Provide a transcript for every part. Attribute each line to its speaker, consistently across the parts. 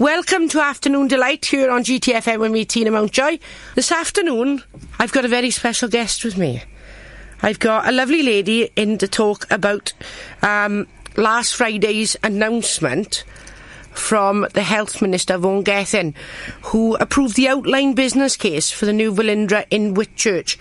Speaker 1: Welcome to Afternoon Delight here on GTFM with me, Tina Mountjoy. This afternoon, I've got a very special guest with me. I've got a lovely lady in to talk about um, last Friday's announcement from the Health Minister, Vaughan Gething, who approved the outline business case for the new Velindre in Whitchurch.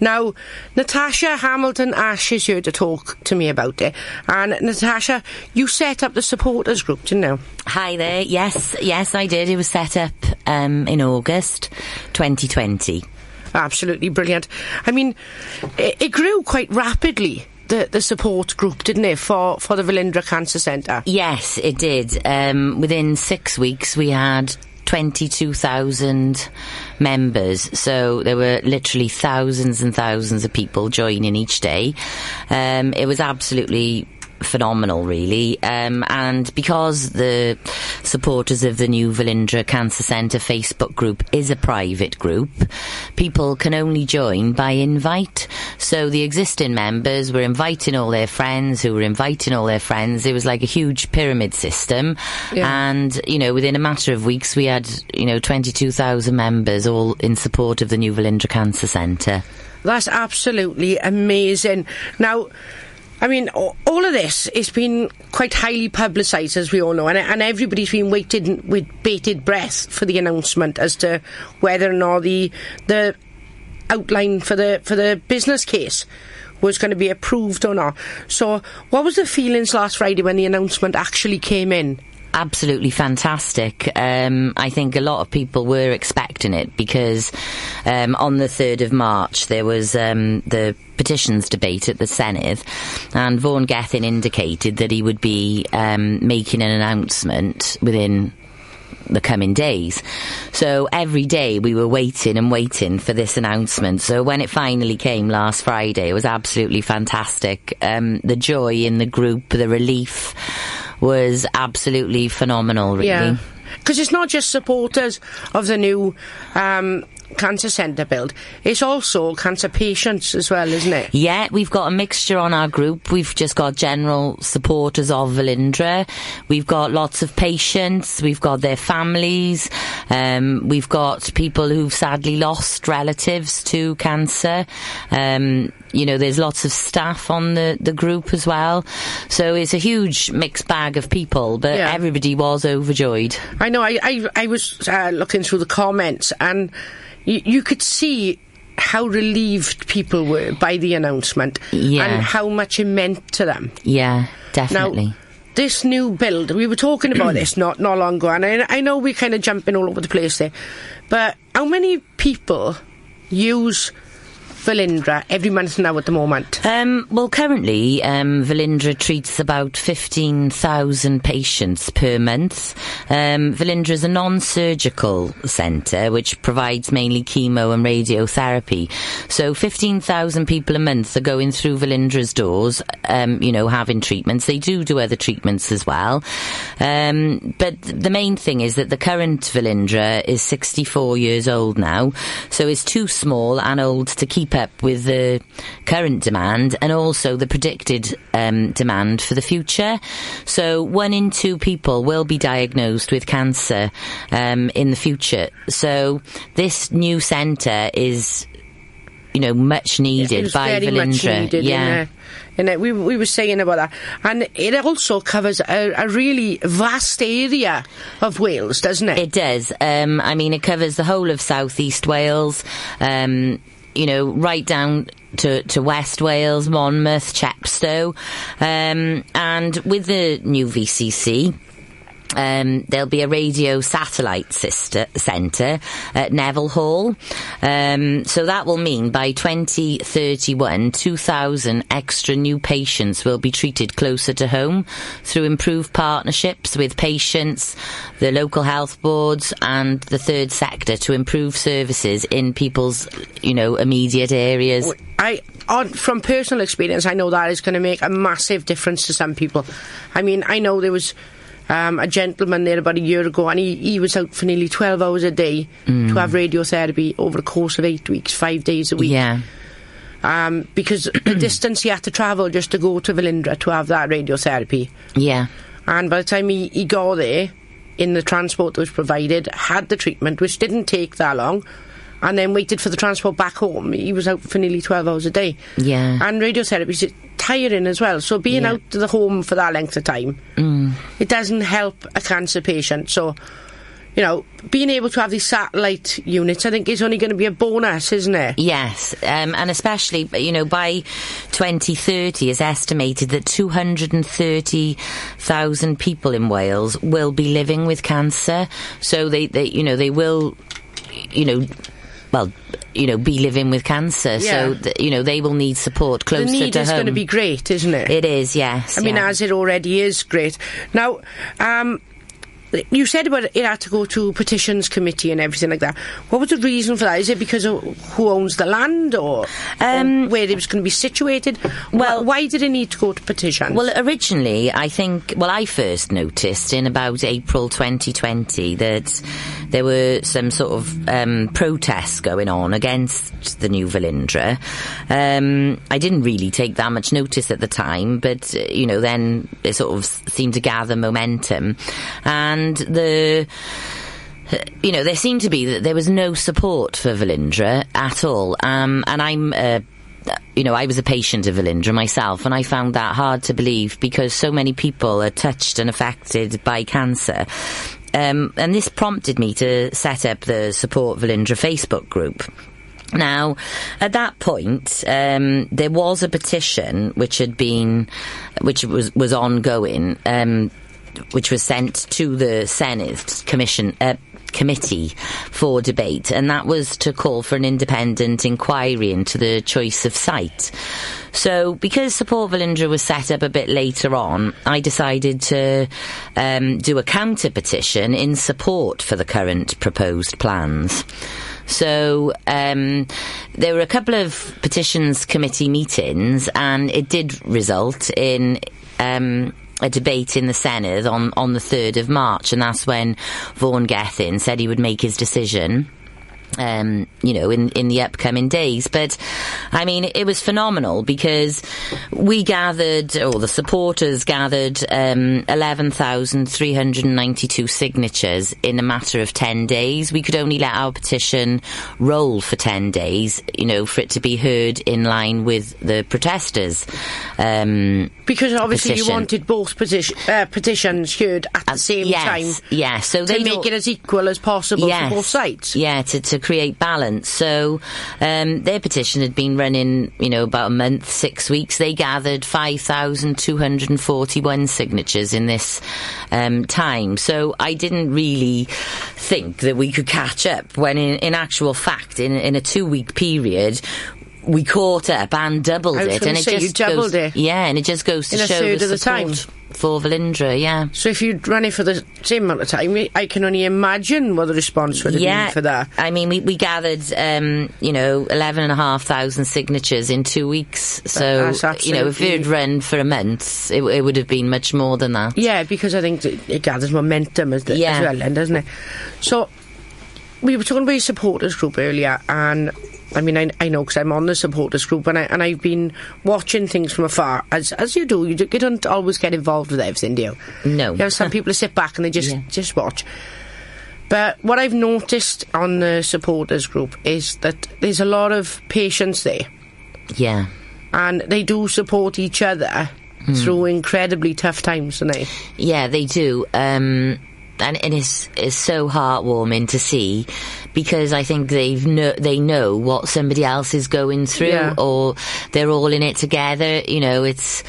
Speaker 1: Now, Natasha Hamilton Ash is here to talk to me about it. And Natasha, you set up the supporters group, didn't you?
Speaker 2: Hi there. Yes, yes, I did. It was set up um, in August 2020.
Speaker 1: Absolutely brilliant. I mean, it, it grew quite rapidly the, the support group, didn't it, for, for the Velindre Cancer Centre?
Speaker 2: Yes, it did. Um, within six weeks, we had 22,000 members. So there were literally thousands and thousands of people joining each day. Um, it was absolutely phenomenal, really. Um, and because the supporters of the new Velindre Cancer Centre Facebook group is a private group, people can only join by invite. So the existing members were inviting all their friends who were inviting all their friends. It was like a huge pyramid system. Yeah. And, you know, within a matter of weeks, we had, you know, 22,000 members all in support of the new Velindre Cancer Centre.
Speaker 1: That's absolutely amazing. Now, I mean, all of this has been quite highly publicised, as we all know, and, and, everybody's been waiting with bated breath for the announcement as to whether or not the the outline for the for the business case was going to be approved or not. So, what was the feelings last Friday when the announcement actually came in?
Speaker 2: Absolutely fantastic. Um, I think a lot of people were expecting it because um, on the 3rd of March there was um, the petitions debate at the Senedd, and Vaughan Gething indicated that he would be um, making an announcement within the coming days. So every day we were waiting and waiting for this announcement. So when it finally came last Friday, it was absolutely fantastic. Um, the joy in the group, the relief was absolutely phenomenal, really.
Speaker 1: Yeah. Because it's not just supporters of the new um, cancer centre build. It's also cancer patients as well, isn't it?
Speaker 2: Yeah, we've got a mixture on our group. We've just got general supporters of Velindre. We've got lots of patients. We've got their families. Um, we've got people who've sadly lost relatives to cancer. Um, you know, there's lots of staff on the, the group as well. So it's a huge mixed bag of people, but yeah. everybody was overjoyed.
Speaker 1: I know. I, I, I was uh, looking through the comments and you, you could see how relieved people were by the announcement
Speaker 2: yeah.
Speaker 1: and how much it meant to them.
Speaker 2: Yeah, definitely.
Speaker 1: Now, this new build, we were talking about this not, not long ago, and I, I know we're kind of jumping all over the place there, but how many people use Velindre every month now at the moment?
Speaker 2: Um, well, currently, um, Velindre treats about 15,000 patients per month. Um, Velindre is a non-surgical centre which provides mainly chemo and radiotherapy. So 15,000 people a month are going through Velindre's doors, um, you know, having treatments. They do do other treatments as well. Um, but the main thing is that the current Velindre is 64 years old now, so it's too small and old to keep up with the current demand and also the predicted um, demand for the future. So one in two people will be diagnosed with cancer um, in the future. So this new centre is you know, much needed by Velindre.
Speaker 1: yeah. And we we were saying about that, and it also covers a, a, really vast area of Wales, doesn't it?
Speaker 2: It does. Um, I mean, it covers the whole of southeast Wales. Um, you know, right down to, to West Wales, Monmouth, Chepstow, um, and with the new VCC, um, there'll be a radio satellite sister, centre at Nevill Hall. Um, so that will mean by 2031, 2,000 extra new patients will be treated closer to home through improved partnerships with patients, the local health boards, and the third sector to improve services in people's, you know, immediate areas.
Speaker 1: I, on, from personal experience, I know that is going to make a massive difference to some people. I mean, I know there was um, a gentleman there about a year ago, and he, he was out for nearly 12 hours a day mm. to have radiotherapy over the course of eight weeks, five days a week.
Speaker 2: Yeah.
Speaker 1: Um, because the distance he had to travel just to go to Velindre to have that radiotherapy.
Speaker 2: Yeah.
Speaker 1: And by the time he, he got there, in the transport that was provided, had the treatment, which didn't take that long, and then waited for the transport back home. He was out for nearly 12 hours a day.
Speaker 2: Yeah.
Speaker 1: And radiotherapy is tiring as well. So being
Speaker 2: Yeah.
Speaker 1: out of the home for that length of time,
Speaker 2: Mm.
Speaker 1: it doesn't help a cancer patient. So, you know, being able to have these satellite units, I think, is only going to be a bonus, isn't it?
Speaker 2: Yes, um, and especially, you know, by 2030, it's estimated that 230,000 people in Wales will be living with cancer. So they, they, you know, they will, you know, well, you know, be living with cancer. So, th- you know, they will need support closer to home.
Speaker 1: The need is
Speaker 2: home.
Speaker 1: going to be great, isn't it?
Speaker 2: It is, yes.
Speaker 1: I mean, as it already is great. Now, um, you said about it had to go to petitions committee and everything like that. What was the reason for that? Is it because of who owns the land or,
Speaker 2: Um,
Speaker 1: or where it was going to be situated?
Speaker 2: well-
Speaker 1: Wh- why did it need to go to petitions?
Speaker 2: Well, originally, I think, well, I first noticed in about April 2020 that there were some sort of um, protests going on against the new Velindre. Um, I didn't really take that much notice at the time, but, uh, you know, then it sort of seemed to gather momentum. And the you know, there seemed to be that there was no support for Velindre at all. Um, and I'm, uh, you know, I was a patient of Velindre myself, and I found that hard to believe because so many people are touched and affected by cancer. Um, and this prompted me to set up the Support Velindre Facebook group. Now, at that point, um, there was a petition which had been, which was was ongoing, um, which was sent to the Senedd Commission. Uh, committee for debate and that was to call for an independent inquiry into the choice of site so because support Velindre was set up a bit later on I decided to um, do a counter petition in support for the current proposed plans so um, there were a couple of petitions committee meetings, and it did result in. Um, a debate in the Senedd on, on the 3rd of March, and that's when Vaughan Gething said he would make his decision. Um, you know, in, in the upcoming days. But, I mean, it was phenomenal because we gathered, or the supporters gathered, um, 11,392 signatures in a matter of 10 days. We could only let our petition roll for 10 days, you know, for it to be heard in line with the protesters. Um,
Speaker 1: because obviously you wanted both petition, uh, petitions heard at the same
Speaker 2: yes,
Speaker 1: time
Speaker 2: Yeah, so
Speaker 1: to
Speaker 2: they
Speaker 1: make it as equal as possible for both sides.
Speaker 2: Yeah, to, to create balance. So um, their petition had been running, you know, about a month, six weeks. They gathered 5,241 signatures in this um, time. So I didn't really think that we could catch up when in, in actual fact, in, in a two week period, we caught up and doubled it, and it
Speaker 1: say, you
Speaker 2: just
Speaker 1: doubled
Speaker 2: goes,
Speaker 1: it.
Speaker 2: yeah, and it just goes to
Speaker 1: In a
Speaker 2: show the
Speaker 1: the time.
Speaker 2: for Velindre, yeah.
Speaker 1: So if you'd run it for the same amount of time, I can only imagine what the response would have
Speaker 2: yeah,
Speaker 1: been for that.
Speaker 2: I mean, we, we gathered, um, you know, 11,500 signatures in two weeks. So, you know, if
Speaker 1: absolutely-
Speaker 2: run for a month, it, it would have been much more than that.
Speaker 1: Yeah, because I think it, it gathers momentum as,
Speaker 2: Yeah.
Speaker 1: as well, then, doesn't it? So, we were talking about your supporters group earlier, and I mean, I, I know because I'm on the supporters group, and I and I've been watching things from afar, as as you do. You, do, you don't always get involved with everything, do you?
Speaker 2: No.
Speaker 1: You have some people sit back and they just
Speaker 2: Yeah.
Speaker 1: just watch. But what I've noticed on the supporters group is that there's a lot of patients there.
Speaker 2: Yeah.
Speaker 1: and they do support each other
Speaker 2: Hmm.
Speaker 1: through incredibly tough times, don't they?
Speaker 2: Yeah, they do. Um, and and it's it's so heartwarming to see because I think they've they know what somebody else is going through,
Speaker 1: Yeah.
Speaker 2: or they're all in it together. You know, it's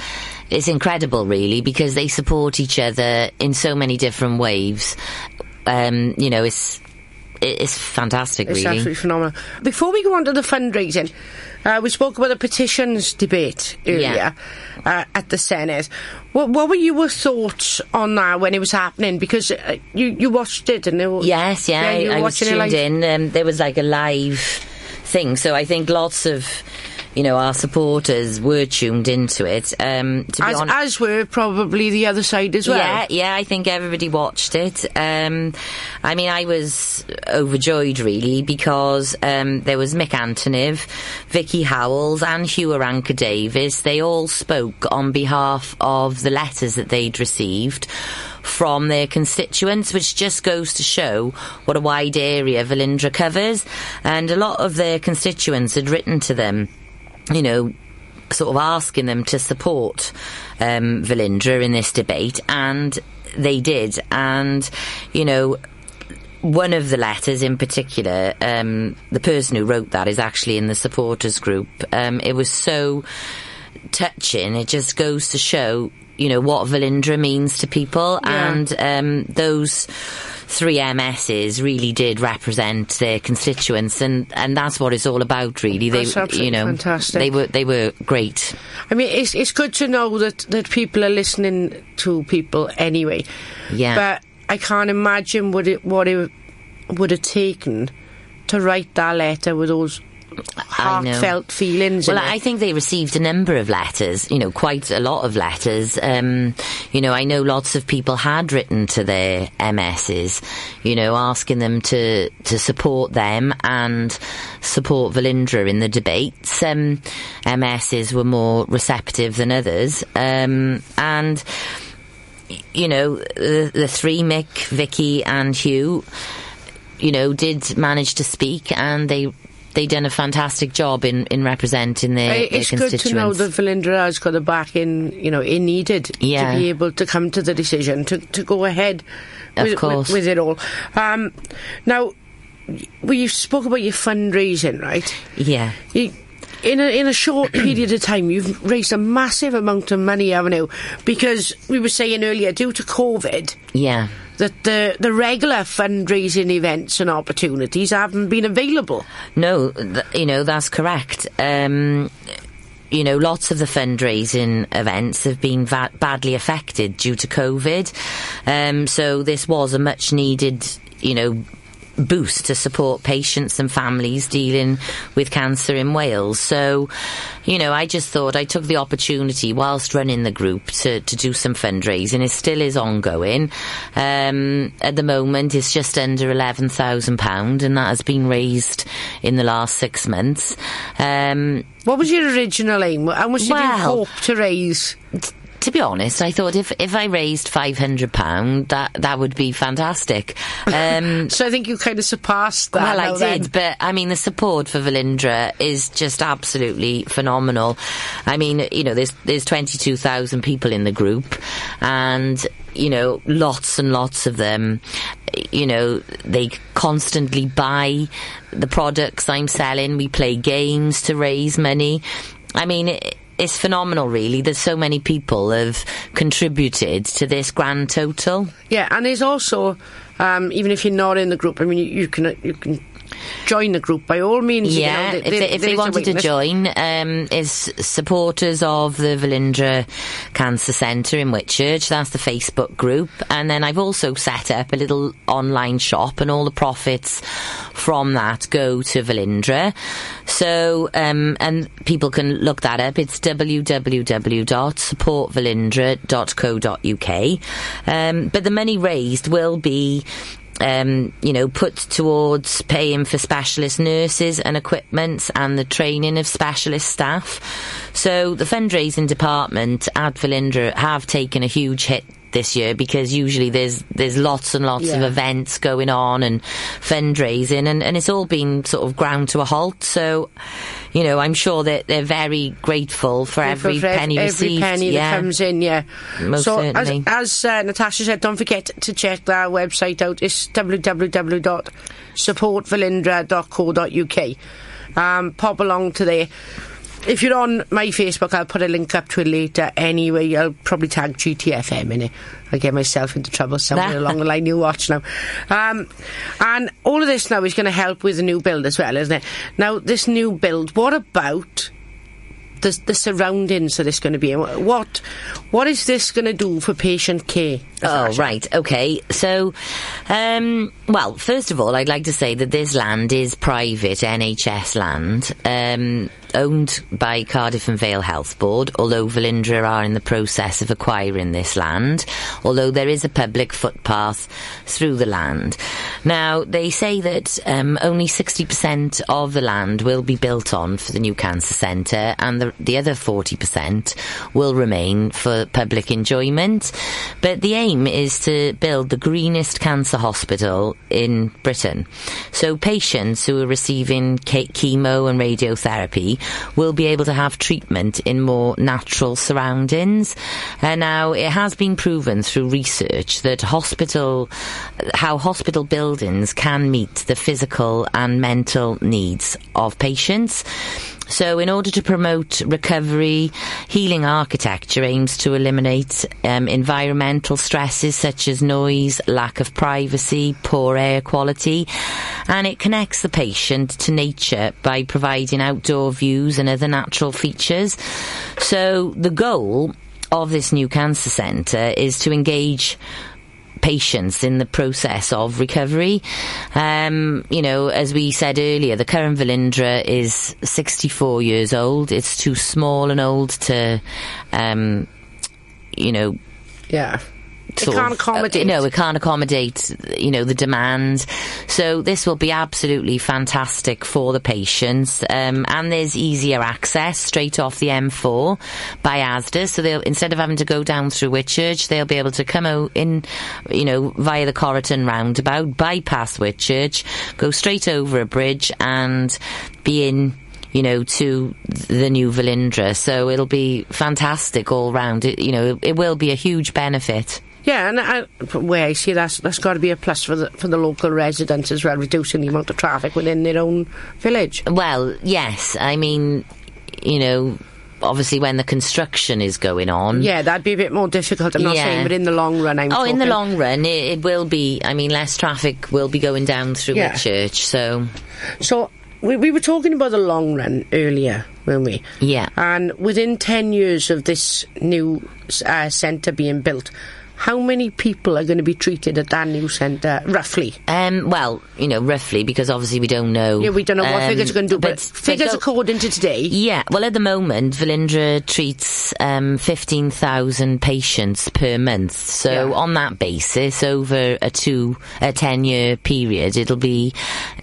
Speaker 2: it's incredible, really, because they support each other in so many different ways. Um, you know, it's it's fantastic,
Speaker 1: It's
Speaker 2: really.
Speaker 1: absolutely phenomenal. Before we go on to the fundraising, uh, we spoke about the petitions debate earlier uh, at the Senedd. What, what were your thoughts on that when it was happening? Because uh, you you watched it and it was,
Speaker 2: Yes, yeah,
Speaker 1: you
Speaker 2: I, I was tuned in. Um, there was like a live thing, so I think lots of, you know, our supporters were tuned into it. Um, to be
Speaker 1: As,
Speaker 2: honest,
Speaker 1: as were probably the other side as well.
Speaker 2: yeah, yeah, I think everybody watched it. Um, I mean, I was overjoyed really because um, there was Mick Antoniw, Vicky Howells, and Huw Irranca-Davies. They all spoke on behalf of the letters that they'd received from their constituents, which just goes to show what a wide area Velindre covers. And a lot of their constituents had written to them, you know, sort of asking them to support um, Velindre in this debate, and they did. And, you know, one of the letters in particular, um, the person who wrote that is actually in the supporters group. Um, it was so touching. It just goes to show, you know, what Velindre means to people,
Speaker 1: Yeah.
Speaker 2: and um, those three MSs really did represent their constituents, and, and that's what it's all about, really. They, you know,
Speaker 1: fantastic.
Speaker 2: they were they were great.
Speaker 1: I mean, it's it's good to know that that people are listening to people anyway.
Speaker 2: Yeah.
Speaker 1: But I can't imagine what it what it would have taken to write that letter with those. Heartfelt feelings.
Speaker 2: Well, I think they received a number of letters, you know, quite a lot of letters. Um, you know, I know lots of people had written to their MSs, you know, asking them to, to support them and support Velindre in the debates. Um, MSs were more receptive than others. Um, and, you know, the, the three, Mick, Vicky and Huw, you know, did manage to speak and they they done a fantastic job in, in representing their, their
Speaker 1: it's good to know that Velindre has got the backing, you know, it needed
Speaker 2: Yeah.
Speaker 1: to be able to come to the decision to, to go ahead
Speaker 2: Of
Speaker 1: with,
Speaker 2: course.
Speaker 1: With, with it all. Um, now, we spoke about your fundraising, right?
Speaker 2: yeah.
Speaker 1: You, in a in a short period of time, you've raised a massive amount of money, haven't you? Because we were saying earlier, due to COVID,
Speaker 2: Yeah.
Speaker 1: that the the regular fundraising events and opportunities haven't been available.
Speaker 2: No, th- you know, that's correct. Um, you know, lots of the fundraising events have been va- badly affected due to COVID. Um, so this was a much needed, you know, boost to support patients and families dealing with cancer in Wales. So, you know, I just thought I took the opportunity whilst running the group to, to do some fundraising. It still is ongoing. Um, at the moment, it's just under £11,000 and that has been raised in the last six months. Um,
Speaker 1: What was your original aim? How much did you hope to raise?
Speaker 2: To be honest, I thought if, if I raised £500, that, that would be fantastic. Um,
Speaker 1: So I think you kind of surpassed that.
Speaker 2: Well, I
Speaker 1: then.
Speaker 2: did, but I mean, the support for Velindre is just absolutely phenomenal. I mean, you know, there's there's 22,000 people in the group, and you know, lots and lots of them. You know, they constantly buy the products I'm selling. We play games to raise money. I mean. It, it's phenomenal, really. There's so many people have contributed to this grand total.
Speaker 1: Yeah, and there's also, um, even if you're not in the group, I mean, you, you can you can join the group by all means. you
Speaker 2: Yeah,
Speaker 1: know,
Speaker 2: if they, if they wanted to join, um, is supporters of the Velindre Cancer Centre in Whitchurch. That's the Facebook group, and then I've also set up a little online shop, and all the profits from that go to Velindre. So, um, and people can look that up. It's www.supportvelindre.co.uk. Um, but the money raised will be um, you know, put towards paying for specialist nurses and equipment and the training of specialist staff. So the fundraising department at Velindre have taken a huge hit this year because usually there's there's lots and lots of events going on and fundraising and, and it's all been sort of ground to a halt. So, you know, I'm sure that they're very grateful for every
Speaker 1: For
Speaker 2: penny
Speaker 1: every
Speaker 2: received.
Speaker 1: penny
Speaker 2: yeah.
Speaker 1: that comes in, yeah.
Speaker 2: Most
Speaker 1: so
Speaker 2: certainly.
Speaker 1: as, as uh, Natasha said, don't forget to check that website out. It's www.supportvelindre.co.uk. Um, pop along to there. If you're on my Facebook, I'll put a link up to it later anyway. I'll probably tag GTFM in it. I'll get myself into trouble somewhere along the line you watch now. Um, and all of this now is going to help with the new build as well, isn't it? Now, this new build, what about the, the surroundings that it's going to be. What what is this going to do for patient care?
Speaker 2: Oh, right. Okay. So, um, well, first of all, I'd like to say that this land is private NHS land, um, owned by Cardiff and Vale Health Board, although Velindre are in the process of acquiring this land, although there is a public footpath through the land. Now, they say that um, only 60% of the land will be built on for the new cancer centre, and the, the other 40% will remain for public enjoyment. But the aim is to build the greenest cancer hospital in Britain. So patients who are receiving chemo and radiotherapy will be able to have treatment in more natural surroundings. And now it has been proven through research that hospital, how hospital buildings can meet the physical and mental needs of patients. So, in order to promote recovery, healing architecture aims to eliminate um, environmental stresses such as noise, lack of privacy, poor air quality, and it connects the patient to nature by providing outdoor views and other natural features. So, the goal of this new cancer centre is to engage patients in the process of recovery. Um, you know, as we said earlier, the current Velindre is 64 years old. It's too small and old to, um, you know,
Speaker 1: yeah it can't
Speaker 2: of,
Speaker 1: accommodate.
Speaker 2: Uh, no, it can't accommodate, you know, the demand. So this will be absolutely fantastic for the patients. Um, and there's easier access straight off the M4 by Asda. So they'll, instead of having to go down through Whitchurch, they'll be able to come out in, you know, via the Coryton roundabout, bypass Whitchurch, go straight over a bridge and be in you know, to the new Velindre. So it'll be fantastic all round. It, you know, it will be a huge benefit.
Speaker 1: Yeah, and I, where I see that's that's got to be a plus for the for the local residents as well, reducing the amount of traffic within their own village.
Speaker 2: Well, yes, I mean, you know, obviously when the construction is going on.
Speaker 1: Yeah, that'd be a bit more difficult. I'm not yeah. saying, but in the long run, I'm.
Speaker 2: Oh,
Speaker 1: talking.
Speaker 2: in the long run, it, it, will be. I mean, less traffic will be going down through yeah. church. So.
Speaker 1: So we, we were talking about the long run earlier, weren't we?
Speaker 2: Yeah.
Speaker 1: And within ten years of this new uh, centre being built, how many people are going to be treated at that new centre, roughly?
Speaker 2: Um, well, you know, roughly, because obviously we don't know.
Speaker 1: Yeah, we don't know what um, figures are going to do, but, but figures go, according to today.
Speaker 2: Yeah, well, at the moment, Velindre treats um, 15,000 patients per month. So yeah. on that basis, over a two, a 10 year period, it'll be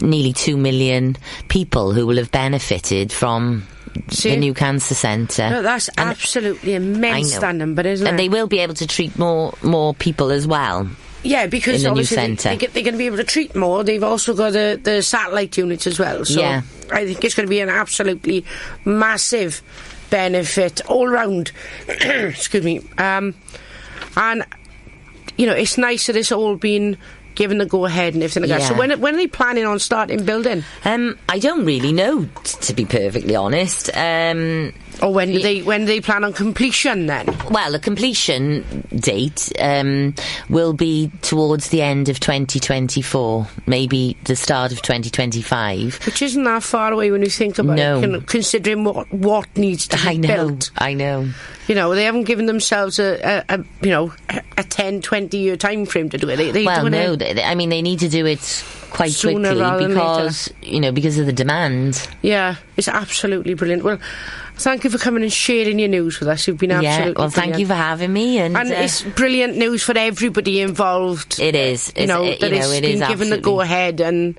Speaker 2: nearly 2 million people who will have benefited from See? the new cancer centre.
Speaker 1: No, that's and absolutely immense number, isn't
Speaker 2: and
Speaker 1: it?
Speaker 2: And they will be able to treat more more people as well.
Speaker 1: Yeah, because
Speaker 2: the
Speaker 1: obviously they, are going to be able to treat more. They've also got the, the satellite units as well. So
Speaker 2: yeah.
Speaker 1: I think it's going to be an absolutely massive benefit all round. Excuse me. Um, and you know, it's nice that it's all been given the go ahead and everything like yeah. that. So when when are they planning on starting building?
Speaker 2: Um, I don't really know, t- to be perfectly honest. Um,
Speaker 1: or when do they when do they plan on completion then?
Speaker 2: Well, the completion date um, will be towards the end of 2024, maybe the start of 2025.
Speaker 1: Which isn't that far away when you think about
Speaker 2: no.
Speaker 1: it, considering what what needs to be
Speaker 2: I know,
Speaker 1: built.
Speaker 2: I know.
Speaker 1: You know, they haven't given themselves a, a, a you know a 10, 20 year time frame to do it. They, they
Speaker 2: well, no, they, I mean they need to do it quite
Speaker 1: Sooner
Speaker 2: quickly because you know because of the demand.
Speaker 1: Yeah, it's absolutely brilliant. Well, thank you for coming and sharing your news with us. You've been absolutely
Speaker 2: yeah. Well, thank you for having me, and,
Speaker 1: and
Speaker 2: uh,
Speaker 1: it's brilliant news for everybody involved.
Speaker 2: It is.
Speaker 1: You know
Speaker 2: it,
Speaker 1: that
Speaker 2: know,
Speaker 1: it's
Speaker 2: it
Speaker 1: been given the go ahead and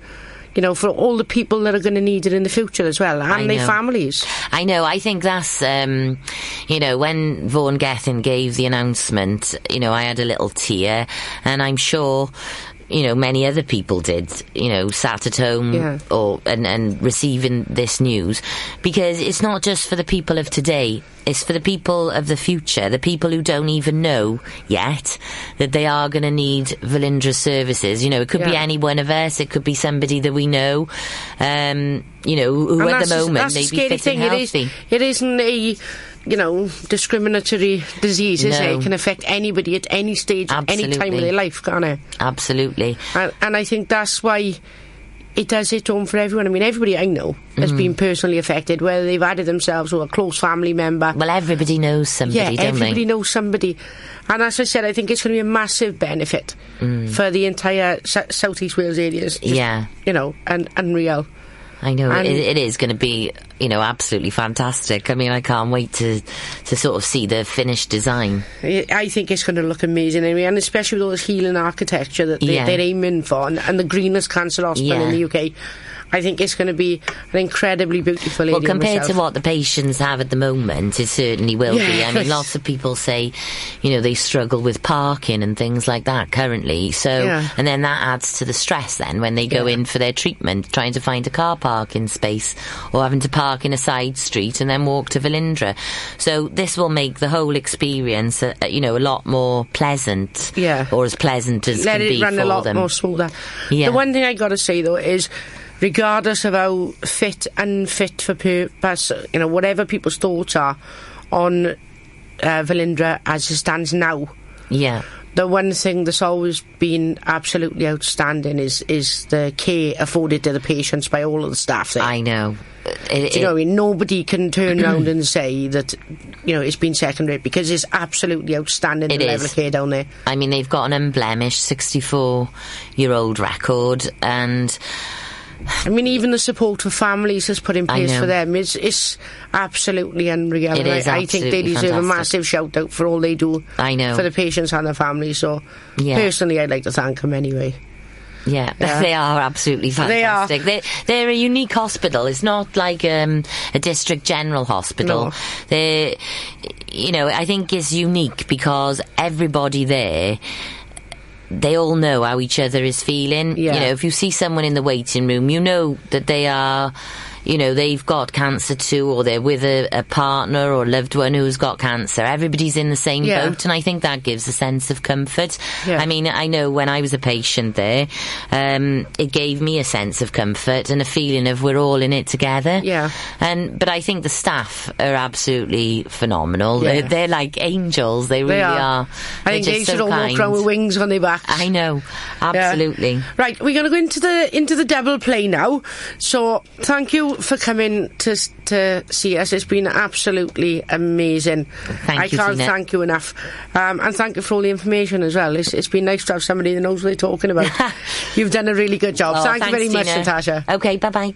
Speaker 1: you know, for all the people that are going to need it in the future as well, and their families.
Speaker 2: I know. I think that's, um, you know, when Vaughan Gething gave the announcement, you know, I had a little tear, and I'm sure you know many other people did you know sat at home
Speaker 1: yeah.
Speaker 2: or and, and receiving this news. Because it's not just for the people of today. It's for the people of the future the people who don't even know yet that they are going to need Velindre services. You know it could yeah. be any one of us. It could be somebody that we know. Um, you know who
Speaker 1: and
Speaker 2: at the moment
Speaker 1: may
Speaker 2: be fit and healthy
Speaker 1: it, is, it isn't a you know, discriminatory disease, is
Speaker 2: no.
Speaker 1: can affect anybody at any stage,
Speaker 2: Absolutely.
Speaker 1: any time of their life, can't it?
Speaker 2: Absolutely.
Speaker 1: And, and I think that's why it does hit home for everyone. I mean, everybody I know has mm. been personally affected, whether they've added themselves or a close family member.
Speaker 2: Well, everybody knows somebody,
Speaker 1: yeah, everybody
Speaker 2: they?
Speaker 1: knows somebody. And as I said, I think it's going to be a massive benefit
Speaker 2: mm.
Speaker 1: for the entire S- Southeast Wales areas. Just,
Speaker 2: yeah.
Speaker 1: You know, and unreal.
Speaker 2: I know it, it is going to be, you know, absolutely fantastic. I mean, I can't wait to to sort of see the finished design.
Speaker 1: I think it's going to look amazing anyway, and especially with all this healing architecture that they,
Speaker 2: yeah.
Speaker 1: they're aiming for, and, and, the greenest cancer hospital
Speaker 2: yeah.
Speaker 1: in the UK. I think it's going to be an incredibly beautiful
Speaker 2: Well, compared to what the patients have at the moment, it certainly will be. I mean, lots of people say, you know, they struggle with parking and things like that currently. So,
Speaker 1: Yeah.
Speaker 2: and then that adds to the stress then when they go
Speaker 1: Yeah.
Speaker 2: in for their treatment, trying to find a car parking space or having to park in a side street and then walk to Velindre. So this will make the whole experience, uh, uh, you know, a lot more pleasant.
Speaker 1: Yeah.
Speaker 2: Or as pleasant as
Speaker 1: let
Speaker 2: can
Speaker 1: it
Speaker 2: be
Speaker 1: run
Speaker 2: for
Speaker 1: a lot
Speaker 2: them.
Speaker 1: more smoother.
Speaker 2: Yeah.
Speaker 1: The one thing I got to say though is, regardless of how fit and fit for purpose, you know, whatever people's thoughts are on uh, Velindre as it stands now,
Speaker 2: Yeah.
Speaker 1: the one thing that's always been absolutely outstanding is is the care afforded to the patients by all of the staff there.
Speaker 2: I know. It,
Speaker 1: Do you know,
Speaker 2: it-
Speaker 1: what I mean, nobody can turn around and say that, you know, it's been second rate because it's absolutely outstanding
Speaker 2: It
Speaker 1: the
Speaker 2: is.
Speaker 1: level of care down there.
Speaker 2: I mean, they've got an unblemished 64 year old record, and
Speaker 1: I mean, even the support for families that's put in place for them is is absolutely unreal.
Speaker 2: It
Speaker 1: And I-
Speaker 2: is
Speaker 1: I, think they
Speaker 2: absolutely
Speaker 1: deserve a massive shout out for all they do
Speaker 2: I know.
Speaker 1: for the patients and their families. So,
Speaker 2: Yeah.
Speaker 1: personally, I'd like to thank them anyway.
Speaker 2: yeah,
Speaker 1: Yeah.
Speaker 2: they are absolutely fantastic.
Speaker 1: They are.
Speaker 2: fantastic. They They're a unique hospital. It's not like um, a district general hospital.
Speaker 1: No.
Speaker 2: They're, you know, I think it's unique because everybody there. They all know how each other is feeling.
Speaker 1: Yeah.
Speaker 2: You know, if you see someone in the waiting room, you know that they are, you know, they've got cancer too, or they're with a, a partner or a loved one who's got cancer. Everybody's in the same
Speaker 1: Yeah.
Speaker 2: boat, and I think that gives a sense of comfort.
Speaker 1: Yeah.
Speaker 2: I mean, I know when I was a patient there, um, it gave me a sense of comfort and a feeling of we're all in it together.
Speaker 1: Yeah.
Speaker 2: And but I think the staff are absolutely phenomenal.
Speaker 1: Yeah.
Speaker 2: They're, they're like angels. They really
Speaker 1: They
Speaker 2: are.
Speaker 1: are.
Speaker 2: They're
Speaker 1: I think they should
Speaker 2: so
Speaker 1: all walk around with wings on their backs.
Speaker 2: I know, absolutely.
Speaker 1: Right, we're going to go into the into the double play now. So, thank you for coming to to see us. It's been absolutely amazing.
Speaker 2: Thank
Speaker 1: I
Speaker 2: you,
Speaker 1: can't thank you enough, um, and thank you for all the information as well. It's, it's been nice to have somebody that knows what they're talking about. You've done a really good job.
Speaker 2: Oh,
Speaker 1: thank you
Speaker 2: thanks,
Speaker 1: very much, Natasha.
Speaker 2: Okay, bye bye.